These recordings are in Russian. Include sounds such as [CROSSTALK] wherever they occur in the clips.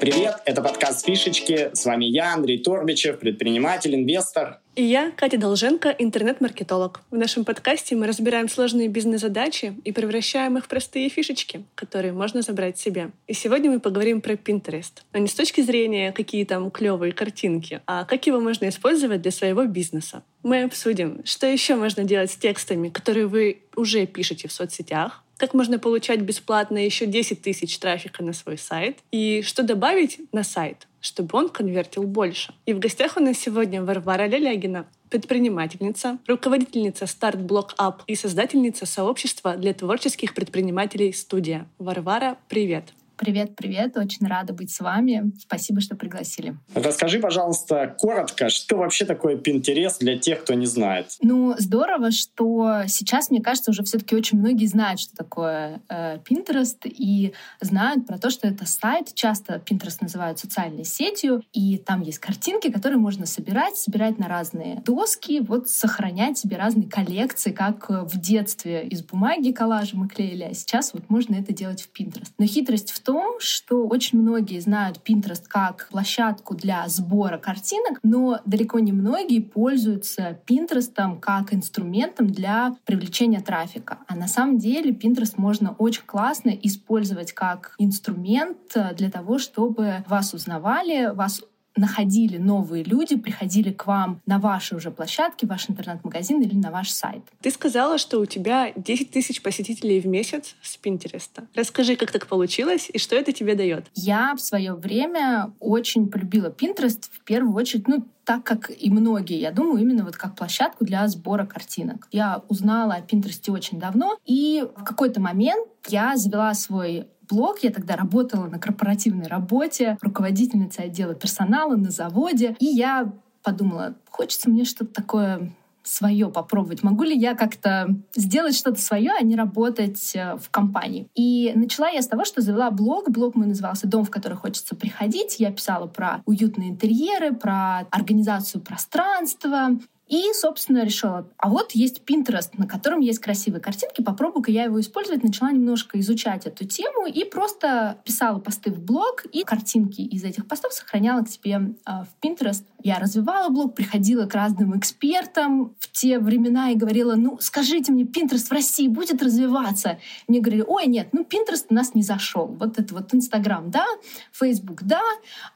Привет, это подкаст «Фишечки». С вами я, Андрей Торбичев, предприниматель, инвестор. И я, Катя Долженко, интернет-маркетолог. В нашем подкасте мы разбираем сложные бизнес-задачи и превращаем их в простые фишечки, которые можно забрать себе. И сегодня мы поговорим про Pinterest. Но не с точки зрения, какие там клевые картинки, а как его можно использовать для своего бизнеса. Мы обсудим, что еще можно делать с текстами, которые вы уже пишете в соцсетях, как можно получать бесплатно еще 10 тысяч трафика на свой сайт и что добавить на сайт, чтобы он конвертил больше. И в гостях у нас сегодня Варвара Лялягина, предпринимательница, руководительница Start Block Up и создательница сообщества для творческих предпринимателей «Студия». Варвара, привет! Привет, привет. Очень рада быть с вами. Спасибо, что пригласили. Расскажи, пожалуйста, коротко, что вообще такое Pinterest для тех, кто не знает? Ну, здорово, что сейчас, мне кажется, уже все-таки очень многие знают, что такое э, Pinterest и знают про то, что это сайт. Часто Pinterest называют социальной сетью, и там есть картинки, которые можно собирать, собирать на разные доски, вот сохранять себе разные коллекции, как в детстве из бумаги коллажи мы клеили, а сейчас вот можно это делать в Pinterest. Но хитрость в том, что очень многие знают Pinterest как площадку для сбора картинок, но далеко не многие пользуются Pinterest как инструментом для привлечения трафика. А на самом деле Pinterest можно очень классно использовать как инструмент для того, чтобы вас узнавали, вас находили новые люди, приходили к вам на ваши уже площадки, ваш интернет-магазин или на ваш сайт. Ты сказала, что у тебя 10 тысяч посетителей в месяц с Пинтереста. Расскажи, как так получилось и что это тебе дает? Я в свое время очень полюбила Pinterest в первую очередь, ну, так как и многие, я думаю, именно вот как площадку для сбора картинок. Я узнала о Pinterest очень давно, и в какой-то момент я завела свой блог. Я тогда работала на корпоративной работе, руководительницей отдела персонала на заводе. И я подумала, хочется мне что-то такое свое попробовать. Могу ли я как-то сделать что-то свое, а не работать э, в компании? И начала я с того, что завела блог. Блог мой назывался «Дом, в который хочется приходить». Я писала про уютные интерьеры, про организацию пространства, и, собственно, решила, а вот есть Pinterest, на котором есть красивые картинки, попробую-ка я его использовать. Начала немножко изучать эту тему и просто писала посты в блог, и картинки из этих постов сохраняла к себе э, в Pinterest. Я развивала блог, приходила к разным экспертам в те времена и говорила, ну, скажите мне, Pinterest в России будет развиваться? Мне говорили, ой, нет, ну, Pinterest у нас не зашел. Вот это вот Instagram, да, Facebook, да,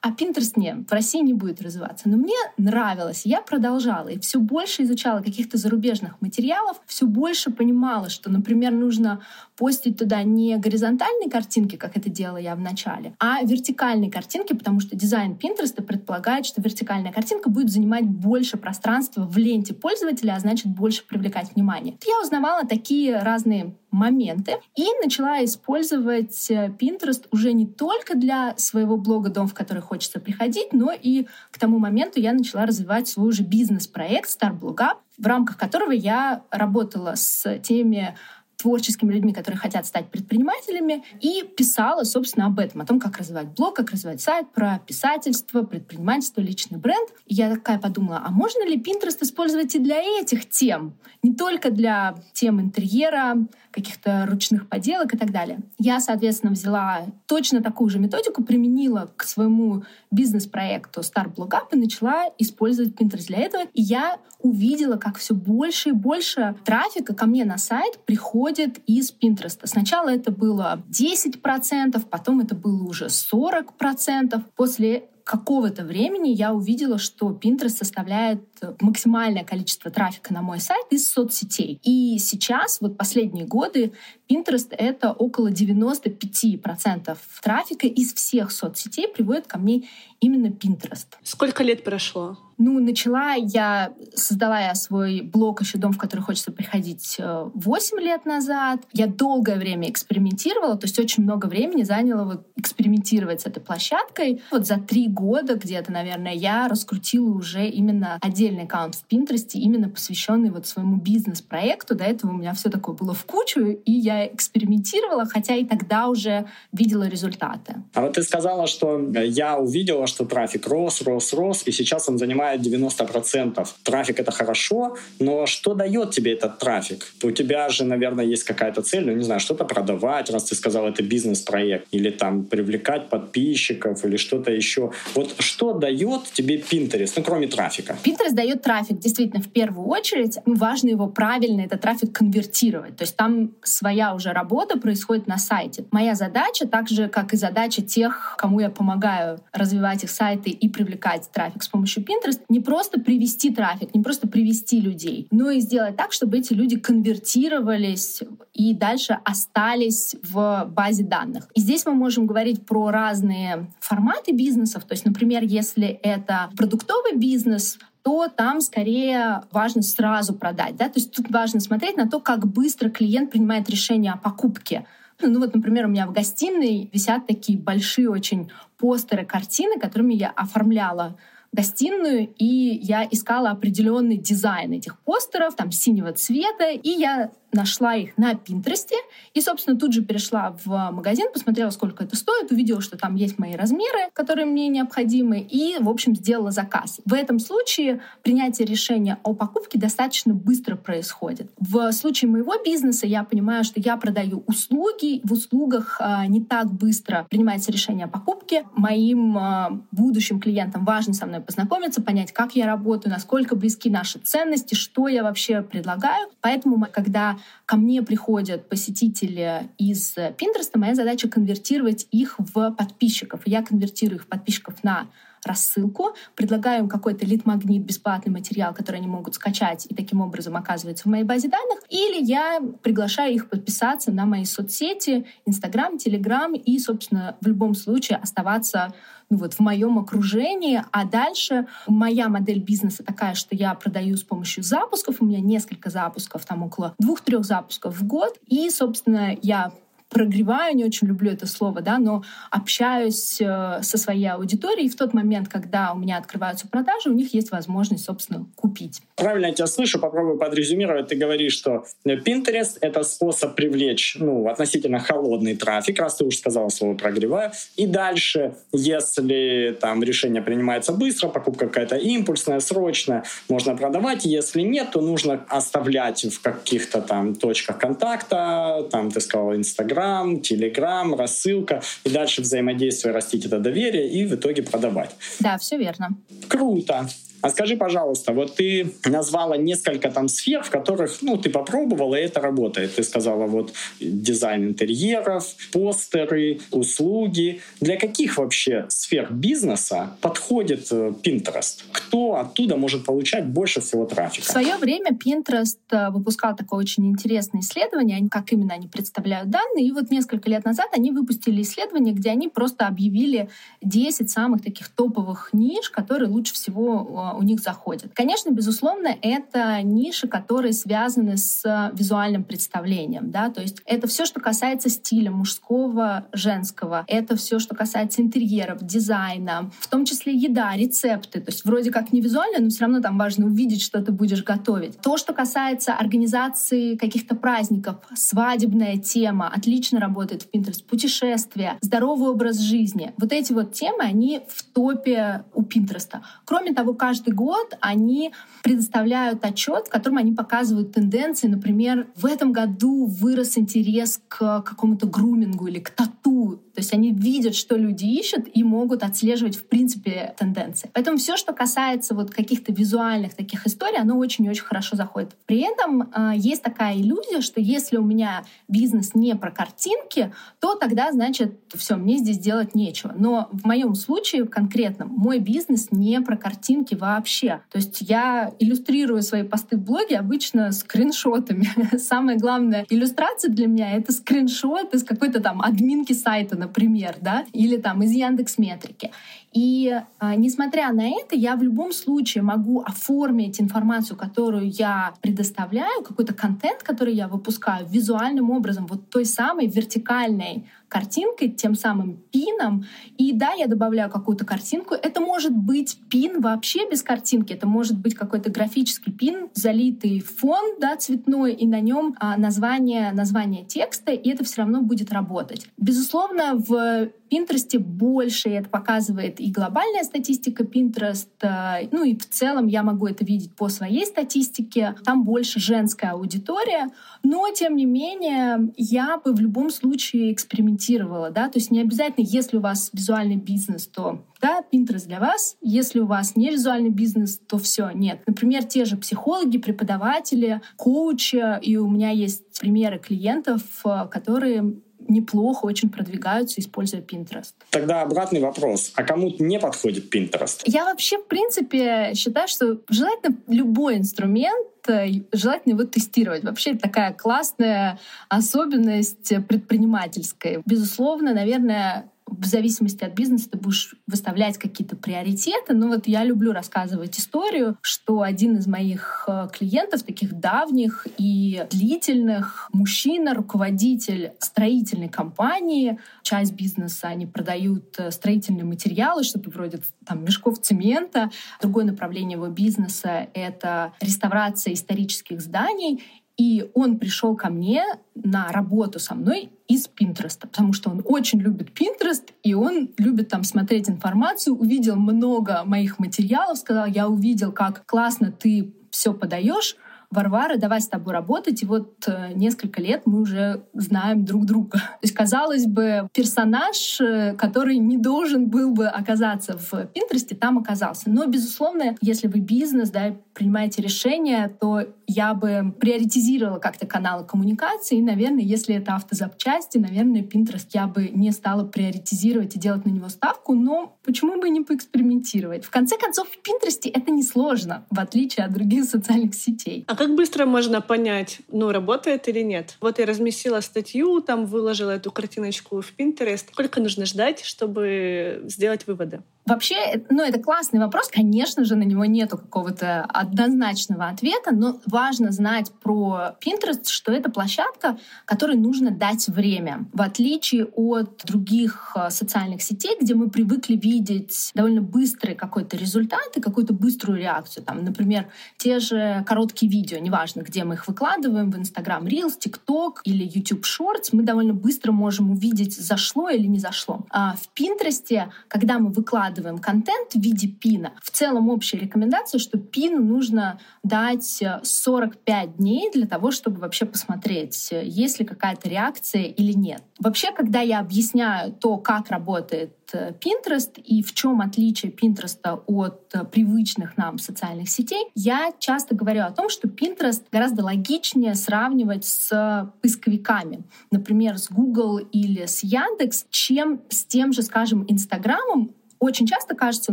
а Pinterest нет, в России не будет развиваться. Но мне нравилось, я продолжала, и все больше изучала каких-то зарубежных материалов, все больше понимала, что, например, нужно постить туда не горизонтальные картинки, как это делала я в начале, а вертикальные картинки, потому что дизайн Pinterest предполагает, что вертикальная картинка будет занимать больше пространства в ленте пользователя, а значит больше привлекать внимание. Я узнавала такие разные моменты и начала использовать э, Pinterest уже не только для своего блога «Дом, в который хочется приходить», но и к тому моменту я начала развивать свой уже бизнес-проект Star Blog Up, в рамках которого я работала с теми творческими людьми, которые хотят стать предпринимателями, и писала, собственно, об этом, о том, как развивать блог, как развивать сайт, про писательство, предпринимательство, личный бренд. И я такая подумала, а можно ли Pinterest использовать и для этих тем? Не только для тем интерьера, каких-то ручных поделок и так далее. Я, соответственно, взяла точно такую же методику, применила к своему бизнес-проекту Star Blog Up и начала использовать Pinterest для этого. И я увидела, как все больше и больше трафика ко мне на сайт приходит из Pinterest. Сначала это было 10%, потом это было уже 40%. После какого-то времени я увидела, что Pinterest составляет максимальное количество трафика на мой сайт из соцсетей. И сейчас, вот последние годы, Pinterest — это около 95% трафика из всех соцсетей приводит ко мне именно Pinterest. Сколько лет прошло? Ну, начала я, создала я свой блог еще «Дом, в который хочется приходить» 8 э, лет назад. Я долгое время экспериментировала, то есть очень много времени заняло вот экспериментировать с этой площадкой. Вот за три года где-то, наверное, я раскрутила уже именно отдельный аккаунт в Пинтересте, именно посвященный вот своему бизнес-проекту. До этого у меня все такое было в кучу, и я экспериментировала, хотя и тогда уже видела результаты. А вот ты сказала, что я увидела, что трафик рос, рос, рос, и сейчас он занимает 90%. Трафик — это хорошо, но что дает тебе этот трафик? У тебя же, наверное, есть какая-то цель, ну, не знаю, что-то продавать, раз ты сказал, это бизнес-проект, или там привлекать подписчиков, или что-то еще. Вот что дает тебе Pinterest, ну, кроме трафика? Pinterest дает трафик, действительно, в первую очередь. Ну, важно его правильно, этот трафик конвертировать. То есть там своя уже работа происходит на сайте. Моя задача, так же, как и задача тех, кому я помогаю развивать их сайты и привлекать трафик с помощью Pinterest, не просто привести трафик, не просто привести людей, но и сделать так, чтобы эти люди конвертировались и дальше остались в базе данных. И здесь мы можем говорить про разные форматы бизнесов. То есть, например, если это продуктовый бизнес, то там скорее важно сразу продать. Да? То есть тут важно смотреть на то, как быстро клиент принимает решение о покупке. Ну вот, например, у меня в гостиной висят такие большие очень постеры, картины, которыми я оформляла гостиную, и я искала определенный дизайн этих постеров, там, синего цвета, и я нашла их на Пинтересте и, собственно, тут же перешла в магазин, посмотрела, сколько это стоит, увидела, что там есть мои размеры, которые мне необходимы, и, в общем, сделала заказ. В этом случае принятие решения о покупке достаточно быстро происходит. В случае моего бизнеса я понимаю, что я продаю услуги, в услугах а, не так быстро принимается решение о покупке. Моим а, будущим клиентам важно со мной познакомиться, понять, как я работаю, насколько близки наши ценности, что я вообще предлагаю. Поэтому, когда ко мне приходят посетители из Pinterest, моя задача конвертировать их в подписчиков. Я конвертирую их в подписчиков на рассылку, предлагаю им какой-то лид-магнит, бесплатный материал, который они могут скачать и таким образом оказывается в моей базе данных, или я приглашаю их подписаться на мои соцсети, Инстаграм, Телеграм и, собственно, в любом случае оставаться ну вот, в моем окружении. А дальше моя модель бизнеса такая, что я продаю с помощью запусков. У меня несколько запусков, там около двух-трех запусков в год. И, собственно, я прогреваю, не очень люблю это слово, да, но общаюсь э, со своей аудиторией, и в тот момент, когда у меня открываются продажи, у них есть возможность, собственно, купить. Правильно я тебя слышу, попробую подрезюмировать. Ты говоришь, что Pinterest — это способ привлечь ну, относительно холодный трафик, раз ты уже сказала слово «прогреваю». И дальше, если там решение принимается быстро, покупка какая-то импульсная, срочная, можно продавать. Если нет, то нужно оставлять в каких-то там точках контакта, там ты сказал Инстаграм, Инстаграм, Телеграм, рассылка, и дальше взаимодействие растить это доверие и в итоге продавать. Да, все верно. Круто. А скажи, пожалуйста, вот ты назвала несколько там сфер, в которых, ну, ты попробовала, и это работает. Ты сказала вот дизайн интерьеров, постеры, услуги. Для каких вообще сфер бизнеса подходит э, Pinterest? Кто оттуда может получать больше всего трафика? В свое время Pinterest э, выпускал такое очень интересное исследование, как именно они представляют данные. И вот несколько лет назад они выпустили исследование, где они просто объявили 10 самых таких топовых ниш, которые лучше всего э, у них заходит. Конечно, безусловно, это ниши, которые связаны с визуальным представлением, да, то есть это все, что касается стиля мужского, женского, это все, что касается интерьеров, дизайна, в том числе еда, рецепты, то есть вроде как не визуально, но все равно там важно увидеть, что ты будешь готовить. То, что касается организации каких-то праздников, свадебная тема отлично работает в Pinterest, путешествия, здоровый образ жизни. Вот эти вот темы, они в топе у Pinterest. Кроме того, каждый каждый год они предоставляют отчет, в котором они показывают тенденции. Например, в этом году вырос интерес к какому-то грумингу или к тату. То есть они видят, что люди ищут и могут отслеживать, в принципе, тенденции. Поэтому все, что касается вот каких-то визуальных таких историй, оно очень-очень хорошо заходит. При этом э, есть такая иллюзия, что если у меня бизнес не про картинки, то тогда, значит, все, мне здесь делать нечего. Но в моем случае конкретно мой бизнес не про картинки вообще. То есть я иллюстрирую свои посты в блоге обычно скриншотами. [LAUGHS] Самая главная иллюстрация для меня — это скриншот из какой-то там админки сайта, например, да, или там из Яндекс Метрики. И а, несмотря на это, я в любом случае могу оформить информацию, которую я предоставляю, какой-то контент, который я выпускаю, визуальным образом, вот той самой вертикальной картинкой, тем самым пином. И да, я добавляю какую-то картинку. Это может быть пин вообще без картинки. Это может быть какой-то графический пин, залитый фон да, цветной, и на нем а, название, название текста, и это все равно будет работать. Безусловно, в Pinterest больше, и это показывает и глобальная статистика Pinterest, э, ну и в целом я могу это видеть по своей статистике, там больше женская аудитория, но тем не менее я бы в любом случае экспериментировала, да, то есть не обязательно, если у вас визуальный бизнес, то да, Pinterest для вас. Если у вас не визуальный бизнес, то все, нет. Например, те же психологи, преподаватели, коучи, и у меня есть примеры клиентов, э, которые неплохо очень продвигаются, используя Pinterest. Тогда обратный вопрос. А кому не подходит Pinterest? Я вообще, в принципе, считаю, что желательно любой инструмент э, желательно его тестировать. Вообще такая классная особенность предпринимательская. Безусловно, наверное, в зависимости от бизнеса ты будешь выставлять какие-то приоритеты. Но вот я люблю рассказывать историю, что один из моих э, клиентов, таких давних и длительных, мужчина, руководитель строительной компании, часть бизнеса, они продают э, строительные материалы, что-то вроде там мешков цемента. Другое направление его бизнеса — это реставрация исторических зданий. И он пришел ко мне на работу со мной из Пинтреста, потому что он очень любит Пинтрест, и он любит там смотреть информацию, увидел много моих материалов, сказал, я увидел, как классно ты все подаешь, Варвара, давай с тобой работать. И вот э, несколько лет мы уже знаем друг друга. То есть, казалось бы, персонаж, э, который не должен был бы оказаться в Пинтересте, там оказался. Но, безусловно, если вы бизнес, да, принимаете решение, то я бы приоритизировала как-то каналы коммуникации. И, наверное, если это автозапчасти, наверное, Pinterest я бы не стала приоритизировать и делать на него ставку, но почему бы не поэкспериментировать? В конце концов, в Pinterest это несложно, в отличие от других социальных сетей. А как быстро можно понять, ну, работает или нет? Вот я разместила статью, там выложила эту картиночку в Pinterest. Сколько нужно ждать, чтобы сделать выводы? Вообще, ну, это классный вопрос. Конечно же, на него нету какого-то однозначного ответа, но важно знать про Pinterest, что это площадка, которой нужно дать время. В отличие от других э, социальных сетей, где мы привыкли видеть довольно быстрый какой-то результат и какую-то быструю реакцию. Там, например, те же короткие видео, неважно, где мы их выкладываем, в Instagram Reels, TikTok или YouTube Shorts, мы довольно быстро можем увидеть, зашло или не зашло. А в Pinterest, когда мы выкладываем контент в виде пина, в целом общая рекомендация, что пину нужно дать 45 э, дней для того, чтобы вообще посмотреть, э, есть ли какая-то реакция или нет. Вообще, когда я объясняю то, как работает э, Pinterest и в чем отличие Pinterest от привычных нам социальных сетей, я часто говорю о том, что Pinterest гораздо логичнее сравнивать с поисковиками, например, с Google или с Яндекс, чем с тем же, скажем, Инстаграмом, очень часто кажется,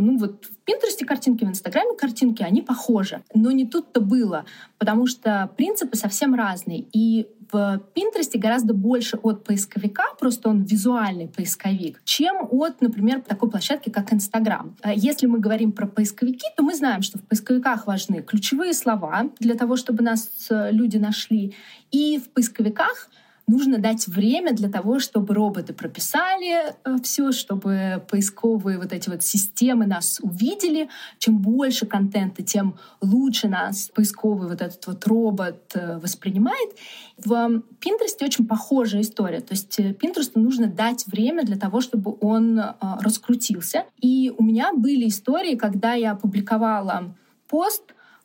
ну вот в Пинтересте картинки, в Инстаграме картинки, они похожи. Но не тут-то было, потому что принципы совсем разные. И в Пинтересте гораздо больше от поисковика, просто он визуальный поисковик, чем от, например, такой площадки, как Инстаграм. Если мы говорим про поисковики, то мы знаем, что в поисковиках важны ключевые слова для того, чтобы нас э, люди нашли. И в поисковиках нужно дать время для того, чтобы роботы прописали э, все, чтобы поисковые вот эти вот системы нас увидели. Чем больше контента, тем лучше нас поисковый вот этот вот робот э, воспринимает. В Pinterest очень похожая история. То есть Pinterest э, нужно дать время для того, чтобы он раскрутился. И у меня были истории, когда я публиковала пост,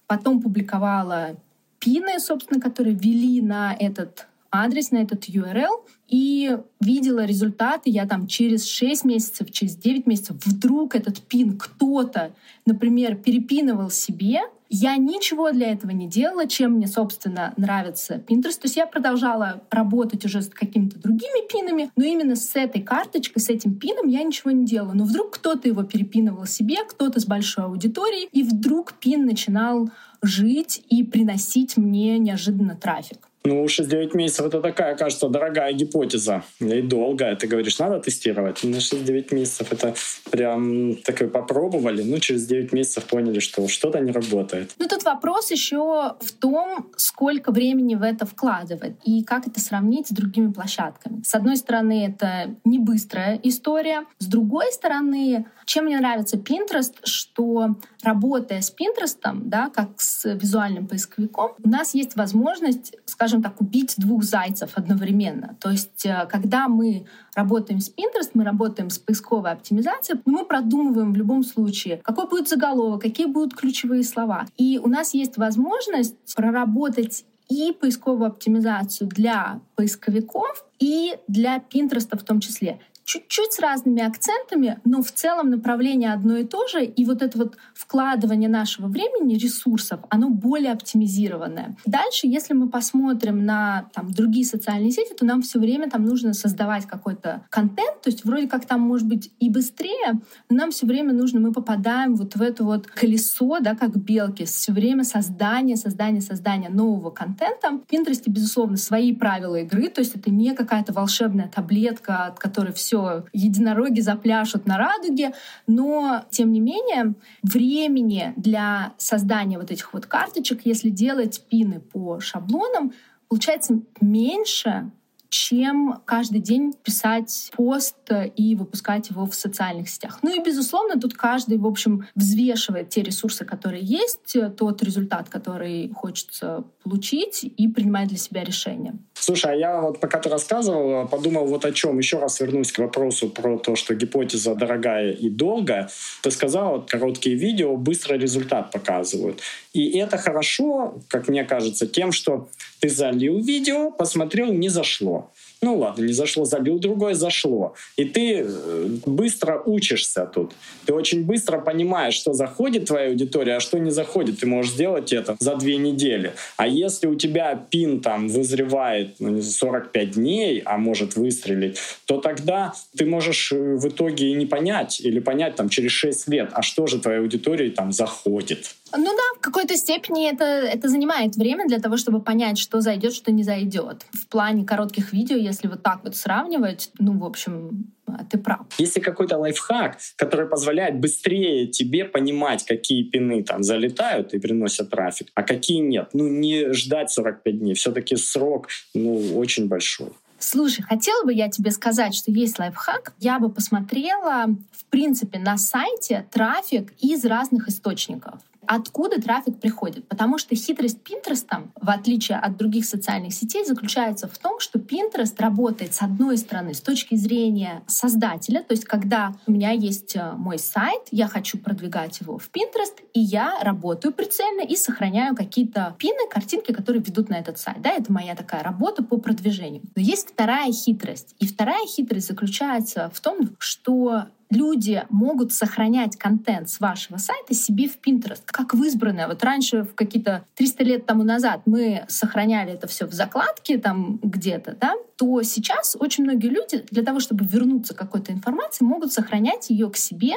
потом публиковала пины, собственно, которые вели на этот адрес, на этот URL, и видела результаты. Я там через 6 месяцев, через 9 месяцев вдруг этот пин кто-то, например, перепинывал себе, я ничего для этого не делала, чем мне, собственно, нравится Pinterest. То есть я продолжала работать уже с какими-то другими пинами, но именно с этой карточкой, с этим пином я ничего не делала. Но вдруг кто-то его перепинывал себе, кто-то с большой аудиторией, и вдруг пин начинал жить и приносить мне неожиданно трафик. Ну, 6-9 месяцев — это такая, кажется, дорогая гипотеза. И долгая. Ты говоришь, надо тестировать. На 6-9 месяцев это прям такое попробовали, ну, через 9 месяцев поняли, что что-то не работает. Ну, тут вопрос еще в том, сколько времени в это вкладывать и как это сравнить с другими площадками. С одной стороны, это не быстрая история. С другой стороны, чем мне нравится Pinterest, что работая с Pinterest, да, как с визуальным поисковиком, у нас есть возможность, скажем так, убить двух зайцев одновременно. То есть, э, когда мы работаем с Pinterest, мы работаем с поисковой оптимизацией, мы продумываем в любом случае, какой будет заголовок, какие будут ключевые слова. И у нас есть возможность проработать и поисковую оптимизацию для поисковиков, и для Pinterest в том числе чуть-чуть с разными акцентами, но в целом направление одно и то же. И вот это вот вкладывание нашего времени, ресурсов, оно более оптимизированное. Дальше, если мы посмотрим на там, другие социальные сети, то нам все время там нужно создавать какой-то контент, то есть вроде как там может быть и быстрее, но нам все время нужно, мы попадаем вот в это вот колесо, да, как белки, все время создание, создание, создание нового контента. В Pinterest, безусловно, свои правила игры, то есть это не какая-то волшебная таблетка, от которой все все, единороги запляшут на радуге, но, тем не менее, времени для создания вот этих вот карточек, если делать пины по шаблонам, получается меньше, чем каждый день писать пост и выпускать его в социальных сетях. Ну и, безусловно, тут каждый, в общем, взвешивает те ресурсы, которые есть, тот результат, который хочется получить, и принимает для себя решение. Слушай, а я вот пока ты рассказывал, подумал вот о чем. Еще раз вернусь к вопросу про то, что гипотеза дорогая и долгая. Ты сказал, вот короткие видео быстрый результат показывают. И это хорошо, как мне кажется, тем, что ты залил видео, посмотрел, не зашло. Ну ладно, не зашло, забил другое, зашло. И ты э, быстро учишься тут. Ты очень быстро понимаешь, что заходит твоя аудитория, а что не заходит. Ты можешь сделать это за две недели. А если у тебя пин там вызревает ну, 45 дней, а может выстрелить, то тогда ты можешь э, в итоге не понять, или понять там через 6 лет, а что же твоей аудитории там заходит. Ну да, в какой-то степени это, это занимает время для того, чтобы понять, что зайдет, что не зайдет. В плане коротких видео, если вот так вот сравнивать, ну, в общем, ты прав. Если какой-то лайфхак, который позволяет быстрее тебе понимать, какие пины там залетают и приносят трафик, а какие нет, ну не ждать 45 дней, все-таки срок ну очень большой. Слушай, хотела бы я тебе сказать, что есть лайфхак. Я бы посмотрела, в принципе, на сайте трафик из разных источников откуда трафик приходит. Потому что хитрость Pinterest, в отличие от других социальных сетей, заключается в том, что Pinterest работает с одной стороны с точки зрения создателя, то есть когда у меня есть э, мой сайт, я хочу продвигать его в Pinterest, и я работаю прицельно и сохраняю какие-то пины, картинки, которые ведут на этот сайт. Да, это моя такая работа по продвижению. Но есть вторая хитрость. И вторая хитрость заключается в том, что люди могут сохранять контент с вашего сайта себе в Pinterest, как в избранное. Вот раньше, в какие-то 300 лет тому назад, мы сохраняли это все в закладке там где-то, да, то сейчас очень многие люди для того, чтобы вернуться к какой-то информации, могут сохранять ее к себе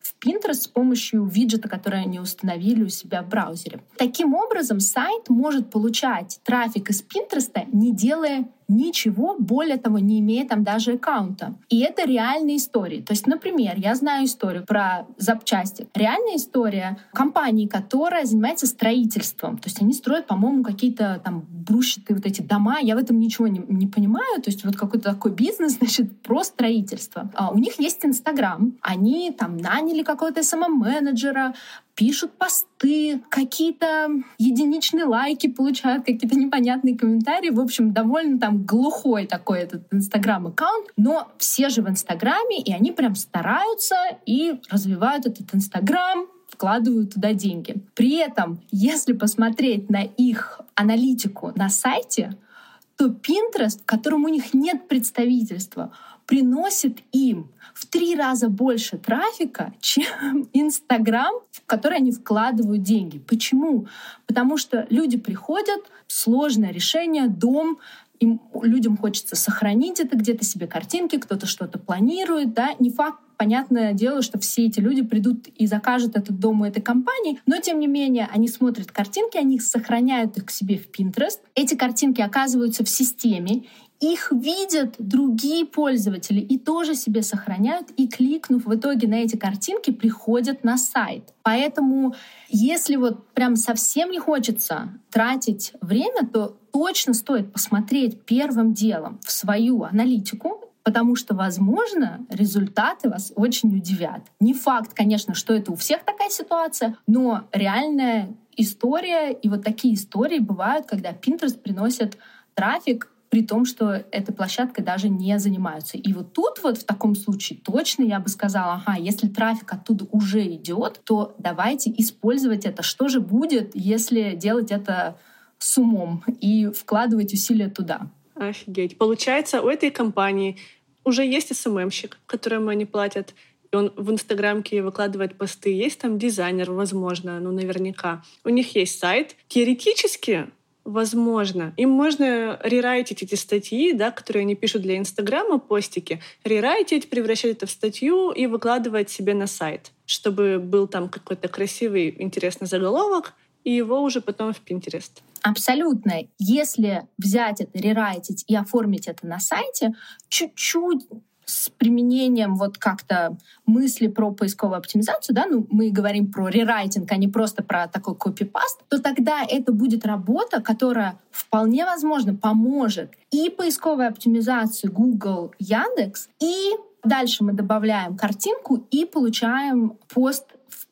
в Pinterest с помощью виджета, который они установили у себя в браузере. Таким образом, сайт может получать трафик из Pinterest, не делая ничего, более того, не имея там даже аккаунта. И это реальные истории. То есть, например, я знаю историю про запчасти. Реальная история компании, которая занимается строительством. То есть они строят, по-моему, какие-то там брусчатые вот эти дома. Я в этом ничего не, не понимаю. То есть вот какой-то такой бизнес, [LAUGHS] значит, про строительство. А у них есть Инстаграм. Они там наняли какого-то СММ-менеджера, пишут посты, какие-то единичные лайки получают, какие-то непонятные комментарии. В общем, довольно там глухой такой этот Инстаграм-аккаунт. Но все же в Инстаграме, и они прям стараются и развивают этот Инстаграм, вкладывают туда деньги. При этом, если посмотреть на их аналитику на сайте, то Pinterest, в котором у них нет представительства, приносит им в три раза больше трафика, чем [LAUGHS] Инстаграм, в который они вкладывают деньги. Почему? Потому что люди приходят, сложное решение, дом, им, людям хочется сохранить это где-то себе картинки, кто-то что-то планирует, да, не факт, понятное дело, что все эти люди придут и закажут этот дом у этой компании, но тем не менее они смотрят картинки, они сохраняют их к себе в Pinterest. Эти картинки оказываются в системе, их видят другие пользователи и тоже себе сохраняют, и кликнув в итоге на эти картинки, приходят на сайт. Поэтому если вот прям совсем не хочется тратить время, то точно стоит посмотреть первым делом в свою аналитику, потому что, возможно, результаты вас очень удивят. Не факт, конечно, что это у всех такая ситуация, но реальная история, и вот такие истории бывают, когда Pinterest приносит трафик при том, что этой площадкой даже не занимаются. И вот тут вот в таком случае точно я бы сказала, ага, если трафик оттуда уже идет, то давайте использовать это. Что же будет, если делать это с умом и вкладывать усилия туда? Офигеть. Получается, у этой компании уже есть СММщик, которому они платят, и он в Инстаграмке выкладывает посты. Есть там дизайнер, возможно, ну наверняка. У них есть сайт. Теоретически Возможно. Им можно рерайтить эти статьи, да, которые они пишут для Инстаграма, постики, рерайтить, превращать это в статью и выкладывать себе на сайт, чтобы был там какой-то красивый, интересный заголовок, и его уже потом в Pinterest. Абсолютно. Если взять это, рерайтить и оформить это на сайте, чуть-чуть с применением вот как-то мысли про поисковую оптимизацию, да, ну, мы говорим про рерайтинг, а не просто про такой копипаст, то тогда это будет работа, которая вполне возможно поможет и поисковой оптимизации Google, Яндекс, и Дальше мы добавляем картинку и получаем пост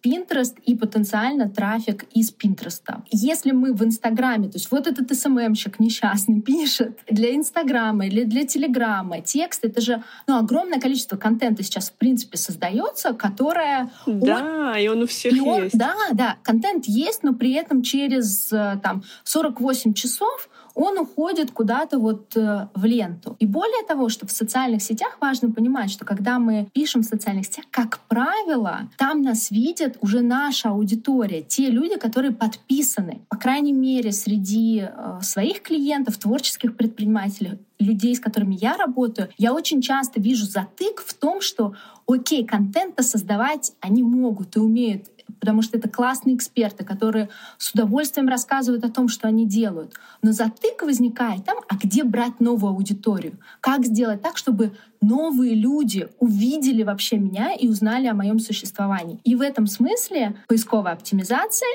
Pinterest и потенциально трафик из Pinterest. Если мы в Инстаграме, то есть вот этот СММщик несчастный пишет для Инстаграма или для Телеграма текст, это же ну, огромное количество контента сейчас в принципе создается, которое... Да, он, и он у всех и он, есть. Да, да, контент есть, но при этом через э, там 48 часов он уходит куда-то вот э, в ленту. И более того, что в социальных сетях важно понимать, что когда мы пишем в социальных сетях, как правило, там нас видят уже наша аудитория, те люди, которые подписаны, по крайней мере, среди э, своих клиентов, творческих предпринимателей, людей, с которыми я работаю, я очень часто вижу затык в том, что окей, контента создавать они могут и умеют потому что это классные эксперты, которые с удовольствием рассказывают о том, что они делают. Но затык возникает там, а где брать новую аудиторию? Как сделать так, чтобы новые люди увидели вообще меня и узнали о моем существовании? И в этом смысле поисковая оптимизация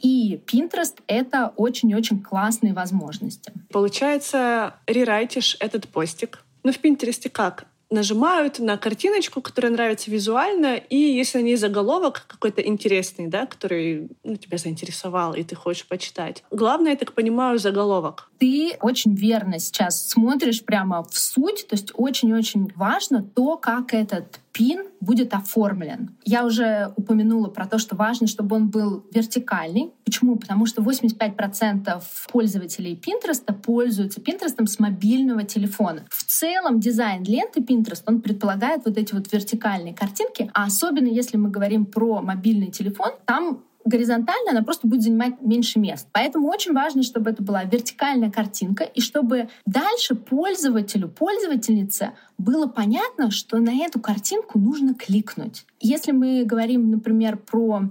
и Pinterest — это очень-очень классные возможности. Получается, рерайтишь этот постик. Ну, в Pinterest как? Нажимают на картиночку, которая нравится визуально, и если на ней заголовок какой-то интересный, да, который ну, тебя заинтересовал, и ты хочешь почитать. Главное, я так понимаю, заголовок. Ты очень верно сейчас смотришь прямо в суть, то есть очень-очень важно то, как этот пин будет оформлен. Я уже упомянула про то, что важно, чтобы он был вертикальный. Почему? Потому что 85% пользователей Pinterest пользуются Pinterest с мобильного телефона. В целом дизайн ленты Pinterest, он предполагает вот эти вот вертикальные картинки, а особенно если мы говорим про мобильный телефон, там горизонтально она просто будет занимать меньше мест. Поэтому очень важно, чтобы это была вертикальная картинка, и чтобы дальше пользователю, пользовательнице было понятно, что на эту картинку нужно кликнуть. Если мы говорим, например, про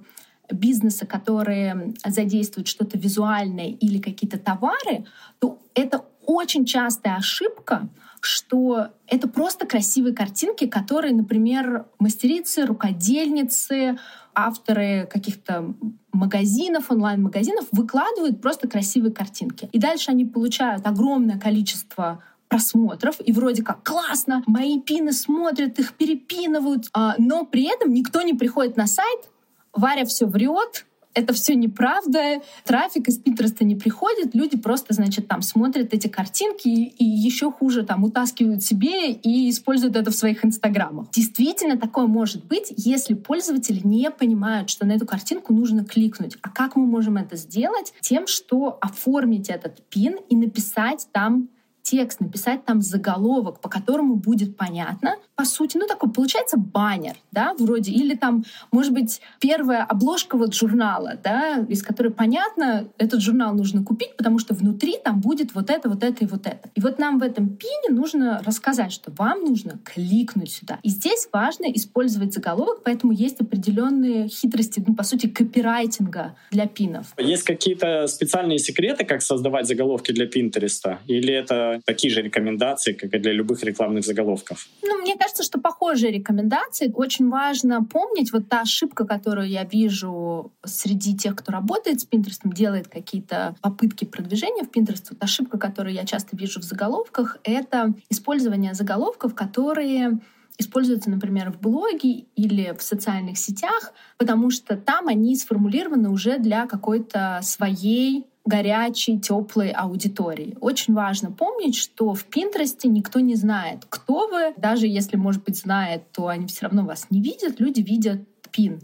бизнесы, которые задействуют что-то визуальное или какие-то товары, то это очень частая ошибка, что это просто красивые картинки, которые, например, мастерицы, рукодельницы, авторы каких-то магазинов, онлайн-магазинов выкладывают просто красивые картинки. И дальше они получают огромное количество просмотров, и вроде как классно, мои пины смотрят, их перепинывают, а, но при этом никто не приходит на сайт, Варя все врет, это все неправда, трафик из Пинтереста не приходит, люди просто, значит, там смотрят эти картинки и, и еще хуже там утаскивают себе и используют это в своих инстаграмах. Действительно такое может быть, если пользователи не понимают, что на эту картинку нужно кликнуть. А как мы можем это сделать? Тем, что оформить этот пин и написать там текст, написать там заголовок, по которому будет понятно, по сути, ну такой получается баннер, да, вроде, или там, может быть, первая обложка вот журнала, да, из которой понятно, этот журнал нужно купить, потому что внутри там будет вот это, вот это и вот это. И вот нам в этом пине нужно рассказать, что вам нужно кликнуть сюда. И здесь важно использовать заголовок, поэтому есть определенные хитрости, ну, по сути, копирайтинга для пинов. Есть какие-то специальные секреты, как создавать заголовки для Пинтереста? Или это такие же рекомендации, как и для любых рекламных заголовков? Ну, мне кажется, что похожие рекомендации. Очень важно помнить вот та ошибка, которую я вижу среди тех, кто работает с Пинтерестом, делает какие-то попытки продвижения в Pinterest. Вот ошибка, которую я часто вижу в заголовках, это использование заголовков, которые используются, например, в блоге или в социальных сетях, потому что там они сформулированы уже для какой-то своей горячей, теплой аудитории. Очень важно помнить, что в Пинтересте никто не знает, кто вы. Даже если, может быть, знает, то они все равно вас не видят. Люди видят пин.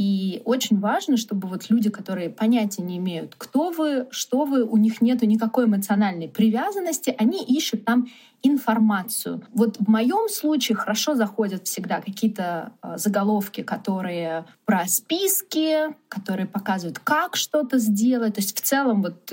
И очень важно, чтобы вот люди, которые понятия не имеют, кто вы, что вы, у них нету никакой эмоциональной привязанности, они ищут там информацию. Вот в моем случае хорошо заходят всегда какие-то э, заголовки, которые про списки, которые показывают, как что-то сделать. То есть в целом вот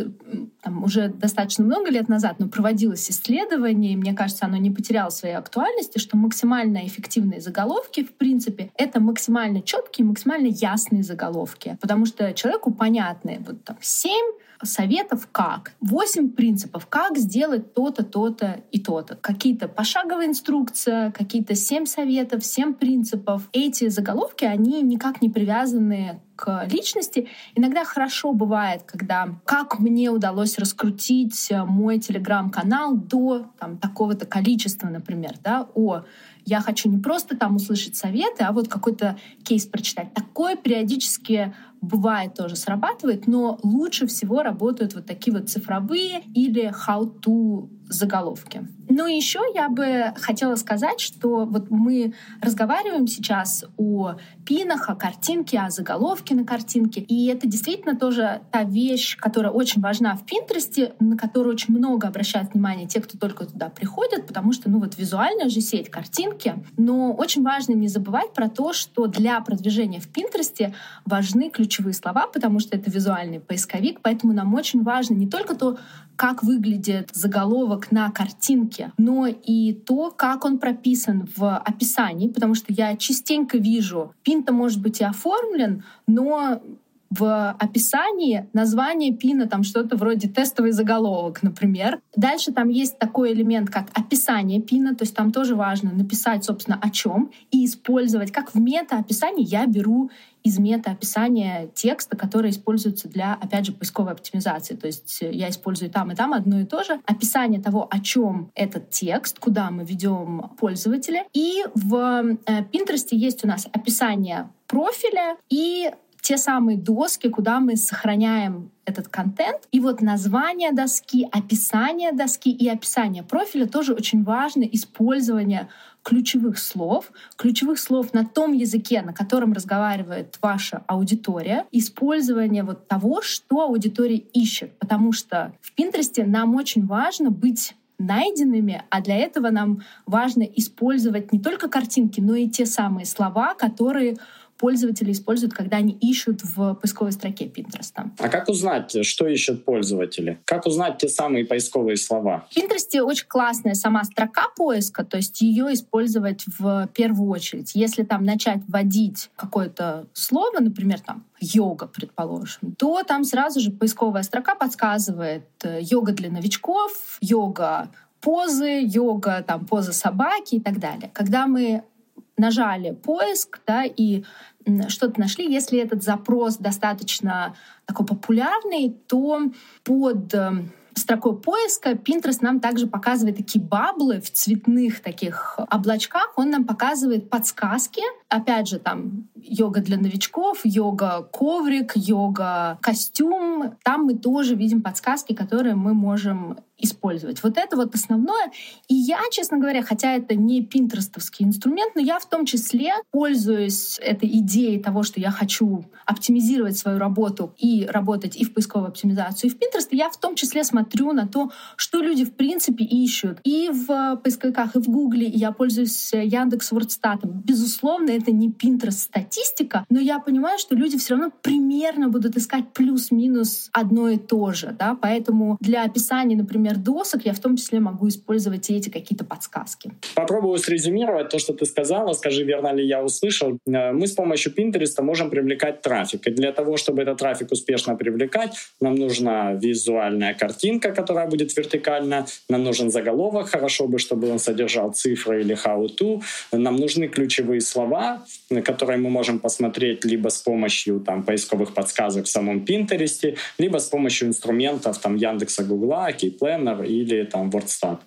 там, уже достаточно много лет назад, но проводилось исследование, и мне кажется, оно не потеряло своей актуальности, что максимально эффективные заголовки, в принципе, это максимально четкие, максимально ясные заголовки, потому что человеку понятны вот там семь советов как. Восемь принципов, как сделать то-то, то-то и то-то. Какие-то пошаговая инструкция, какие-то семь советов, семь принципов. Эти заголовки, они никак не привязаны к личности. Иногда хорошо бывает, когда как мне удалось раскрутить мой телеграм-канал до там, такого-то количества, например, да, о я хочу не просто там услышать советы, а вот какой-то кейс прочитать. Такое периодически бывает тоже срабатывает, но лучше всего работают вот такие вот цифровые или how-to заголовки. Ну и еще я бы хотела сказать, что вот мы разговариваем сейчас о пинах, о картинке, о заголовке на картинке. И это действительно тоже та вещь, которая очень важна в Пинтересте, на которую очень много обращают внимание те, кто только туда приходят, потому что, ну вот визуальная же сеть картинки. Но очень важно не забывать про то, что для продвижения в Пинтересте важны ключевые слова, потому что это визуальный поисковик, поэтому нам очень важно не только то, как выглядит заголовок на картинке, но и то, как он прописан в описании, потому что я частенько вижу, пин-то может быть и оформлен, но в описании название пина там что-то вроде тестовый заголовок, например. Дальше там есть такой элемент, как описание пина, то есть там тоже важно написать, собственно, о чем и использовать. Как в мета-описании я беру из мета-описания текста, который используется для, опять же, поисковой оптимизации. То есть я использую там и там одно и то же. Описание того, о чем этот текст, куда мы ведем пользователя. И в э, Pinterest есть у нас описание профиля и те самые доски, куда мы сохраняем этот контент. И вот название доски, описание доски и описание профиля тоже очень важно. Использование ключевых слов, ключевых слов на том языке, на котором разговаривает ваша аудитория, использование вот того, что аудитория ищет. Потому что в Пинтересте нам очень важно быть найденными, а для этого нам важно использовать не только картинки, но и те самые слова, которые пользователи используют, когда они ищут в поисковой строке Pinterest. А как узнать, что ищут пользователи? Как узнать те самые поисковые слова? В Pinterest очень классная сама строка поиска, то есть ее использовать в первую очередь. Если там начать вводить какое-то слово, например, там йога, предположим, то там сразу же поисковая строка подсказывает э, йога для новичков, йога позы, йога, там, поза собаки и так далее. Когда мы нажали поиск, да, и что-то нашли, если этот запрос достаточно такой популярный, то под эм, строкой поиска Pinterest нам также показывает такие баблы в цветных таких облачках. Он нам показывает подсказки. Опять же, там йога для новичков, йога-коврик, йога-костюм. Там мы тоже видим подсказки, которые мы можем использовать. Вот это вот основное. И я, честно говоря, хотя это не пинтерестовский инструмент, но я в том числе пользуюсь этой идеей того, что я хочу оптимизировать свою работу и работать и в поисковой оптимизации, и в Pinterest, я в том числе смотрю на то, что люди в принципе ищут и в поисковиках, и в Гугле. Я пользуюсь Яндекс Вордстатом. Безусловно, это не Pinterest статистика, но я понимаю, что люди все равно примерно будут искать плюс-минус одно и то же. Да? Поэтому для описания, например, досок я в том числе могу использовать эти какие-то подсказки. Попробую срезюмировать то, что ты сказала. Скажи, верно ли я услышал. Э, мы с помощью Pinterest можем привлекать трафик. И для того, чтобы этот трафик успешно привлекать, нам нужна визуальная картинка, которая будет вертикальна. Нам нужен заголовок, хорошо бы, чтобы он содержал цифры или how-to. Нам нужны ключевые слова, которые мы можем посмотреть либо с помощью там, поисковых подсказок в самом Pinterest, либо с помощью инструментов там, Яндекса, Гугла, Keyplanner или там WordStat.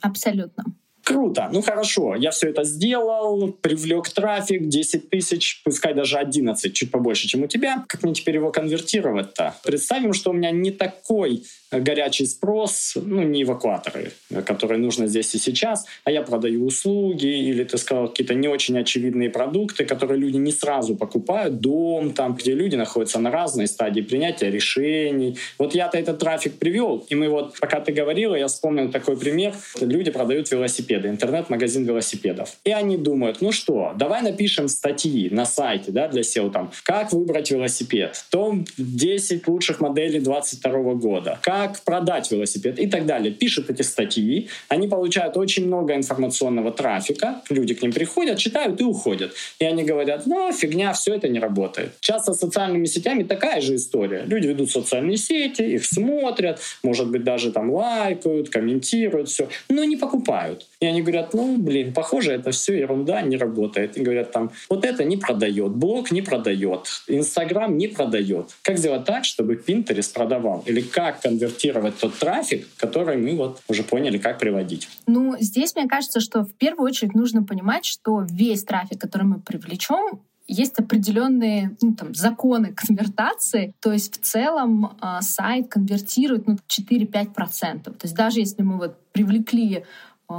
Абсолютно. Круто. Ну хорошо, я все это сделал, привлек трафик, 10 тысяч, пускай даже 11, чуть побольше, чем у тебя. Как мне теперь его конвертировать-то? Представим, что у меня не такой горячий спрос, ну, не эвакуаторы, которые нужно здесь и сейчас, а я продаю услуги или, ты сказал, какие-то не очень очевидные продукты, которые люди не сразу покупают, дом там, где люди находятся на разной стадии принятия решений. Вот я-то этот трафик привел, и мы вот, пока ты говорила, я вспомнил такой пример. Люди продают велосипеды, интернет-магазин велосипедов. И они думают, ну что, давай напишем статьи на сайте да, для SEO, там, как выбрать велосипед, том 10 лучших моделей 22 года, как как продать велосипед и так далее. Пишут эти статьи, они получают очень много информационного трафика, люди к ним приходят, читают и уходят. И они говорят, ну, фигня, все это не работает. Часто с социальными сетями такая же история. Люди ведут социальные сети, их смотрят, может быть, даже там лайкают, комментируют, все, но не покупают. И они говорят, ну, блин, похоже, это все ерунда, не работает. И говорят там, вот это не продает, блог не продает, Инстаграм не продает. Как сделать так, чтобы Pinterest продавал? Или как конвертировать тот трафик, который мы вот уже поняли, как приводить? Ну, здесь мне кажется, что в первую очередь нужно понимать, что весь трафик, который мы привлечем, есть определенные ну, там, законы конвертации. То есть в целом э, сайт конвертирует ну, 4-5%. То есть даже если мы вот привлекли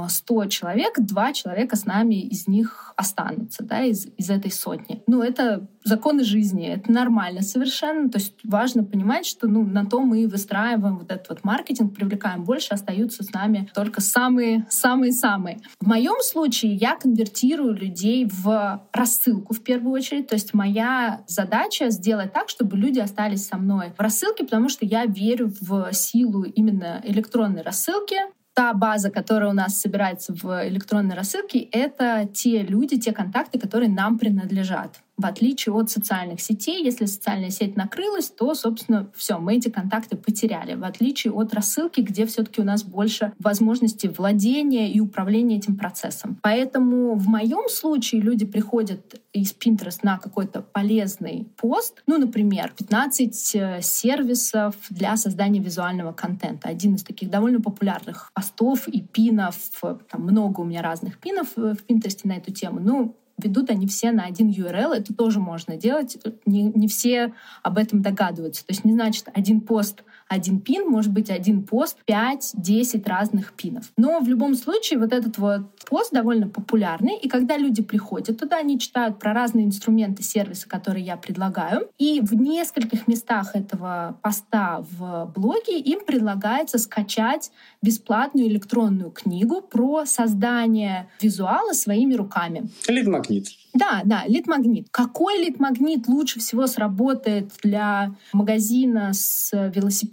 100 человек, два человека с нами из них останутся, да, из, из этой сотни. Ну, это законы жизни, это нормально совершенно. То есть важно понимать, что ну, на то мы выстраиваем вот этот вот маркетинг, привлекаем больше, остаются с нами только самые-самые-самые. В моем случае я конвертирую людей в рассылку в первую очередь. То есть моя задача сделать так, чтобы люди остались со мной в рассылке, потому что я верю в силу именно электронной рассылки, та база, которая у нас собирается в электронной рассылке, это те люди, те контакты, которые нам принадлежат в отличие от социальных сетей. Если социальная сеть накрылась, то, собственно, все, мы эти контакты потеряли. В отличие от рассылки, где все-таки у нас больше возможностей владения и управления этим процессом. Поэтому в моем случае люди приходят из Pinterest на какой-то полезный пост, ну, например, 15 э, сервисов для создания визуального контента. Один из таких довольно популярных постов и пинов, там много у меня разных пинов в Pinterest на эту тему. Ну, ведут они все на один URL. Это тоже можно делать. Не, не все об этом догадываются. То есть не значит один пост один пин, может быть один пост, 5-10 разных пинов. Но в любом случае вот этот вот пост довольно популярный, и когда люди приходят туда, они читают про разные инструменты, сервисы, которые я предлагаю, и в нескольких местах этого поста в блоге им предлагается скачать бесплатную электронную книгу про создание визуала своими руками. Лид-магнит. Да, да, лид-магнит. Какой лид-магнит лучше всего сработает для магазина с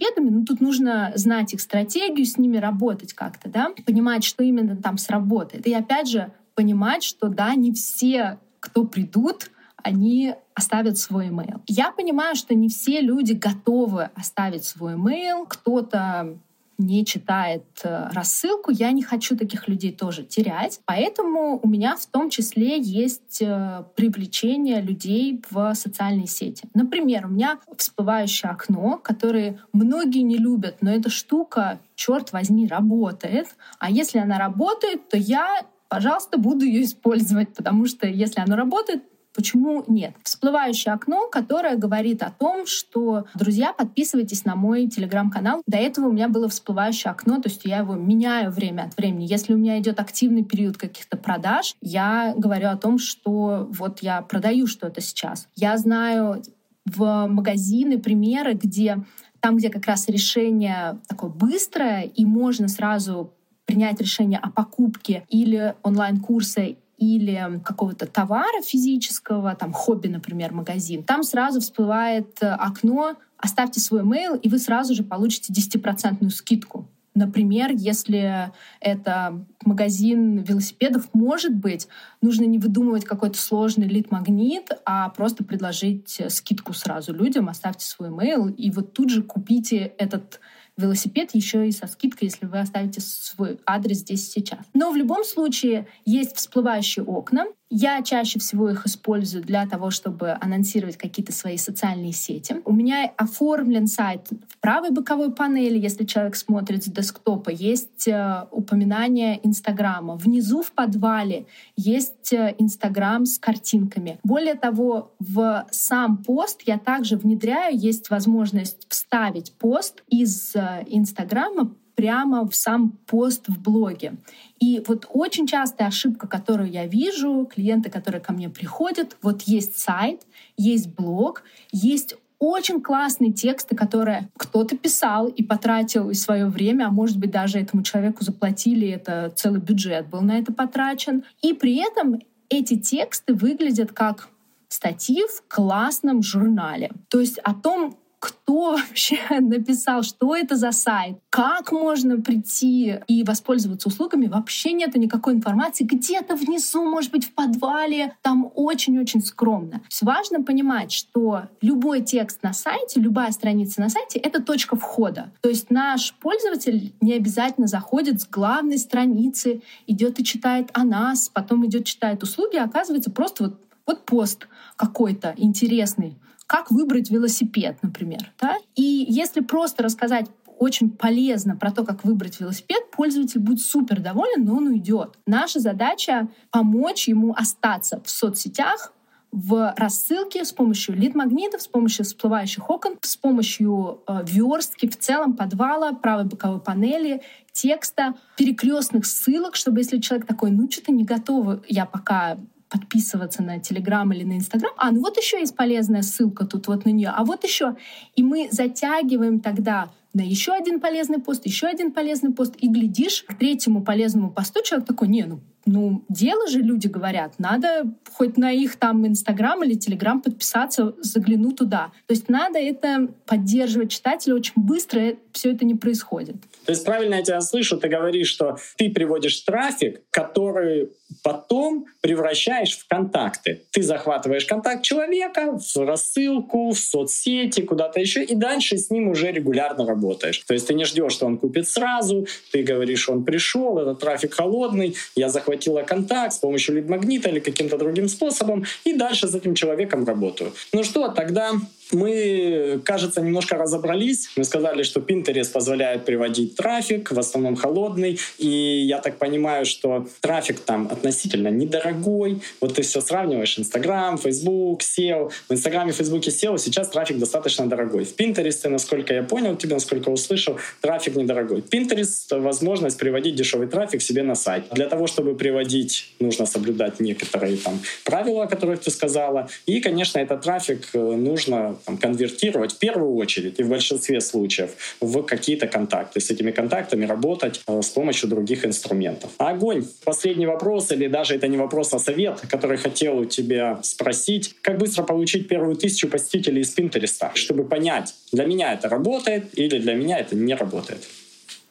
велосипедами? Ну, тут нужно знать их стратегию, с ними работать как-то, да, понимать, что именно там сработает. И опять же, понимать, что, да, не все, кто придут, они оставят свой email. Я понимаю, что не все люди готовы оставить свой email. Кто-то не читает э, рассылку, я не хочу таких людей тоже терять. Поэтому у меня в том числе есть э, привлечение людей в социальные сети. Например, у меня всплывающее окно, которое многие не любят, но эта штука, черт возьми, работает. А если она работает, то я, пожалуйста, буду ее использовать, потому что если оно работает, Почему нет? Всплывающее окно, которое говорит о том, что, друзья, подписывайтесь на мой телеграм-канал. До этого у меня было всплывающее окно, то есть я его меняю время от времени. Если у меня идет активный период каких-то продаж, я говорю о том, что вот я продаю что-то сейчас. Я знаю в магазины примеры, где там, где как раз решение такое быстрое, и можно сразу принять решение о покупке или онлайн-курса, или какого-то товара физического, там хобби, например, магазин, там сразу всплывает э, окно «Оставьте свой mail, и вы сразу же получите 10% скидку. Например, если это магазин велосипедов, может быть, нужно не выдумывать какой-то сложный лид-магнит, а просто предложить скидку сразу людям, оставьте свой mail, и вот тут же купите этот велосипед еще и со скидкой, если вы оставите свой адрес здесь сейчас. Но в любом случае есть всплывающие окна, я чаще всего их использую для того, чтобы анонсировать какие-то свои социальные сети. У меня оформлен сайт в правой боковой панели, если человек смотрит с десктопа, есть э, упоминание Инстаграма. Внизу в подвале есть э, Инстаграм с картинками. Более того, в сам пост я также внедряю, есть возможность вставить пост из э, Инстаграма прямо в сам пост в блоге. И вот очень частая ошибка, которую я вижу, клиенты, которые ко мне приходят, вот есть сайт, есть блог, есть очень классные тексты, которые кто-то писал и потратил свое время, а может быть даже этому человеку заплатили, это целый бюджет был на это потрачен. И при этом эти тексты выглядят как статьи в классном журнале. То есть о том, кто вообще [LAUGHS] написал, что это за сайт, как можно прийти и воспользоваться услугами, вообще нету никакой информации. Где-то внизу, может быть, в подвале, там очень-очень скромно. То есть важно понимать, что любой текст на сайте, любая страница на сайте — это точка входа. То есть наш пользователь не обязательно заходит с главной страницы, идет и читает о нас, потом идет читает услуги, а оказывается просто вот, вот пост какой-то интересный как выбрать велосипед, например. Да? И если просто рассказать очень полезно про то, как выбрать велосипед, пользователь будет супер доволен, но он уйдет. Наша задача — помочь ему остаться в соцсетях, в рассылке с помощью лид-магнитов, с помощью всплывающих окон, с помощью э, верстки в целом подвала, правой боковой панели, текста, перекрестных ссылок, чтобы если человек такой, ну что-то не готов, я пока подписываться на Телеграм или на Инстаграм. А, ну вот еще есть полезная ссылка тут вот на нее. А вот еще. И мы затягиваем тогда на еще один полезный пост, еще один полезный пост, и глядишь, к третьему полезному посту человек такой, не, ну ну, дело же люди говорят, надо хоть на их там Инстаграм или Телеграм подписаться, загляну туда. То есть надо это поддерживать читателя очень быстро, все это не происходит. То есть правильно я тебя слышу, ты говоришь, что ты приводишь трафик, который потом превращаешь в контакты. Ты захватываешь контакт человека в рассылку, в соцсети, куда-то еще, и дальше с ним уже регулярно работаешь. То есть ты не ждешь, что он купит сразу, ты говоришь, он пришел, этот трафик холодный, я захватил захватила контакт с помощью лид-магнита или каким-то другим способом, и дальше с этим человеком работаю. Ну что, тогда мы, кажется, немножко разобрались. Мы сказали, что Pinterest позволяет приводить трафик, в основном холодный. И я так понимаю, что трафик там относительно недорогой. Вот ты все сравниваешь. Instagram, Facebook, SEO. В Инстаграме, Фейсбуке, SEO сейчас трафик достаточно дорогой. В Pinterest, насколько я понял тебя, насколько услышал, трафик недорогой. Pinterest — возможность приводить дешевый трафик себе на сайт. Для того, чтобы приводить, нужно соблюдать некоторые там правила, о которых ты сказала. И, конечно, этот трафик э, нужно там, конвертировать в первую очередь и в большинстве случаев в какие-то контакты. С этими контактами работать э, с помощью других инструментов. Огонь. Последний вопрос, или даже это не вопрос, а совет, который хотел у тебя спросить. Как быстро получить первую тысячу посетителей из Пинтереста, чтобы понять, для меня это работает или для меня это не работает?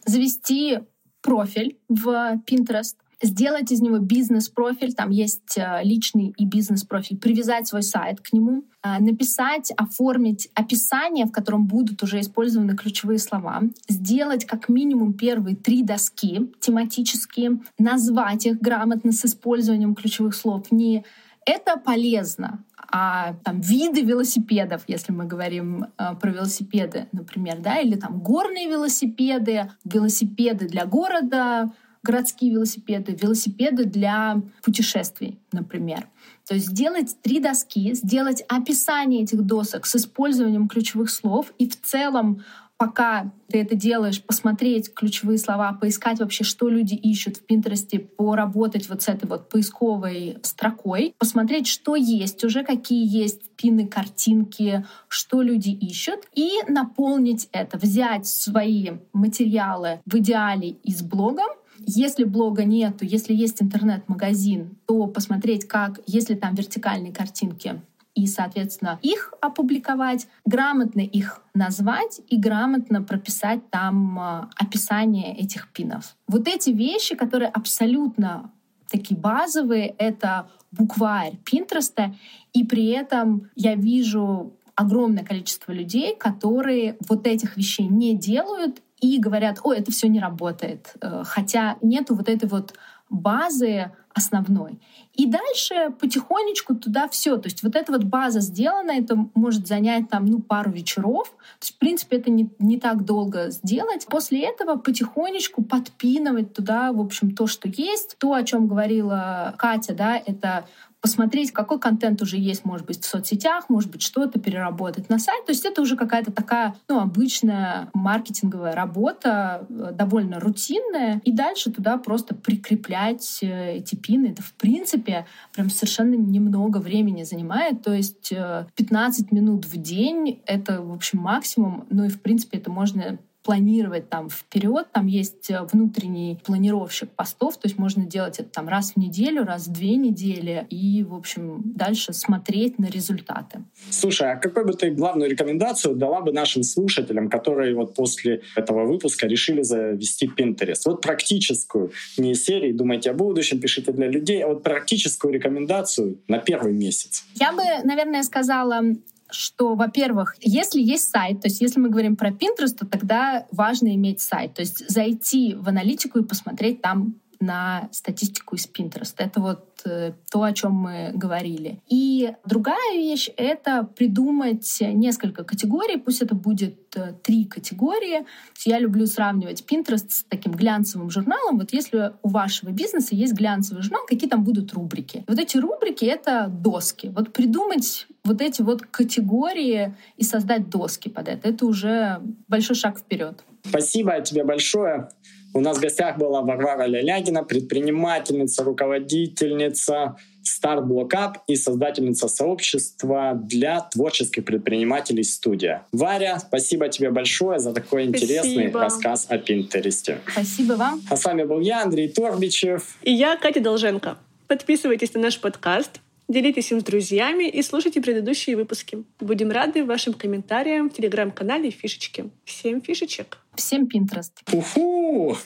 Завести профиль в Pinterest, сделать из него бизнес-профиль, там есть э, личный и бизнес-профиль, привязать свой сайт к нему, э, написать, оформить описание, в котором будут уже использованы ключевые слова, сделать как минимум первые три доски тематические, назвать их грамотно с использованием ключевых слов. Не это полезно, а там виды велосипедов, если мы говорим э, про велосипеды, например, да, или там горные велосипеды, велосипеды для города, городские велосипеды, велосипеды для путешествий, например. То есть сделать три доски, сделать описание этих досок с использованием ключевых слов и в целом пока ты это делаешь, посмотреть ключевые слова, поискать вообще, что люди ищут в Пинтересте, поработать вот с этой вот поисковой строкой, посмотреть, что есть уже, какие есть пины, картинки, что люди ищут, и наполнить это, взять свои материалы в идеале из блога, если блога нету, если есть интернет-магазин, то посмотреть, как, если там вертикальные картинки, и, соответственно, их опубликовать, грамотно их назвать и грамотно прописать там а, описание этих пинов. Вот эти вещи, которые абсолютно такие базовые, это букварь Пинтреста, и при этом я вижу огромное количество людей, которые вот этих вещей не делают и говорят, о, это все не работает, э, хотя нету вот этой вот базы основной. И дальше потихонечку туда все. То есть вот эта вот база сделана, это может занять там ну, пару вечеров. То есть, в принципе, это не, не так долго сделать. После этого потихонечку подпинывать туда, в общем, то, что есть. То, о чем говорила Катя, да, это посмотреть, какой контент уже есть, может быть, в соцсетях, может быть, что-то переработать на сайт. То есть это уже какая-то такая, ну, обычная маркетинговая работа, э, довольно рутинная. И дальше туда просто прикреплять э, эти пины. Это, в принципе, прям совершенно немного времени занимает. То есть 15 э, минут в день — это, в общем, максимум. Ну и, в принципе, это можно планировать там вперед. Там есть э, внутренний планировщик постов, то есть можно делать это там раз в неделю, раз в две недели и, в общем, дальше смотреть на результаты. Слушай, а какой бы ты главную рекомендацию дала бы нашим слушателям, которые вот после этого выпуска решили завести Pinterest? Вот практическую, не серии «Думайте о будущем», «Пишите для людей», а вот практическую рекомендацию на первый месяц. Я бы, наверное, сказала что, во-первых, если есть сайт, то есть если мы говорим про Pinterest, то тогда важно иметь сайт, то есть зайти в аналитику и посмотреть там на статистику из Pinterest. Это вот э, то, о чем мы говорили. И другая вещь — это придумать несколько категорий. Пусть это будет э, три категории. Я люблю сравнивать Pinterest с таким глянцевым журналом. Вот если у вашего бизнеса есть глянцевый журнал, какие там будут рубрики? Вот эти рубрики — это доски. Вот придумать вот эти вот категории и создать доски под это — это уже большой шаг вперед. Спасибо тебе большое. У нас в гостях была Варвара Лялягина, предпринимательница, руководительница Start Block Up и создательница сообщества для творческих предпринимателей «Студия». Варя, спасибо тебе большое за такой интересный спасибо. рассказ о Пинтересте. Спасибо вам. А с вами был я, Андрей Торбичев. И я, Катя Долженко. Подписывайтесь на наш подкаст, делитесь им с друзьями и слушайте предыдущие выпуски. Будем рады вашим комментариям в телеграм-канале «Фишечки». Всем фишечек! Всем Pinterest. Уху!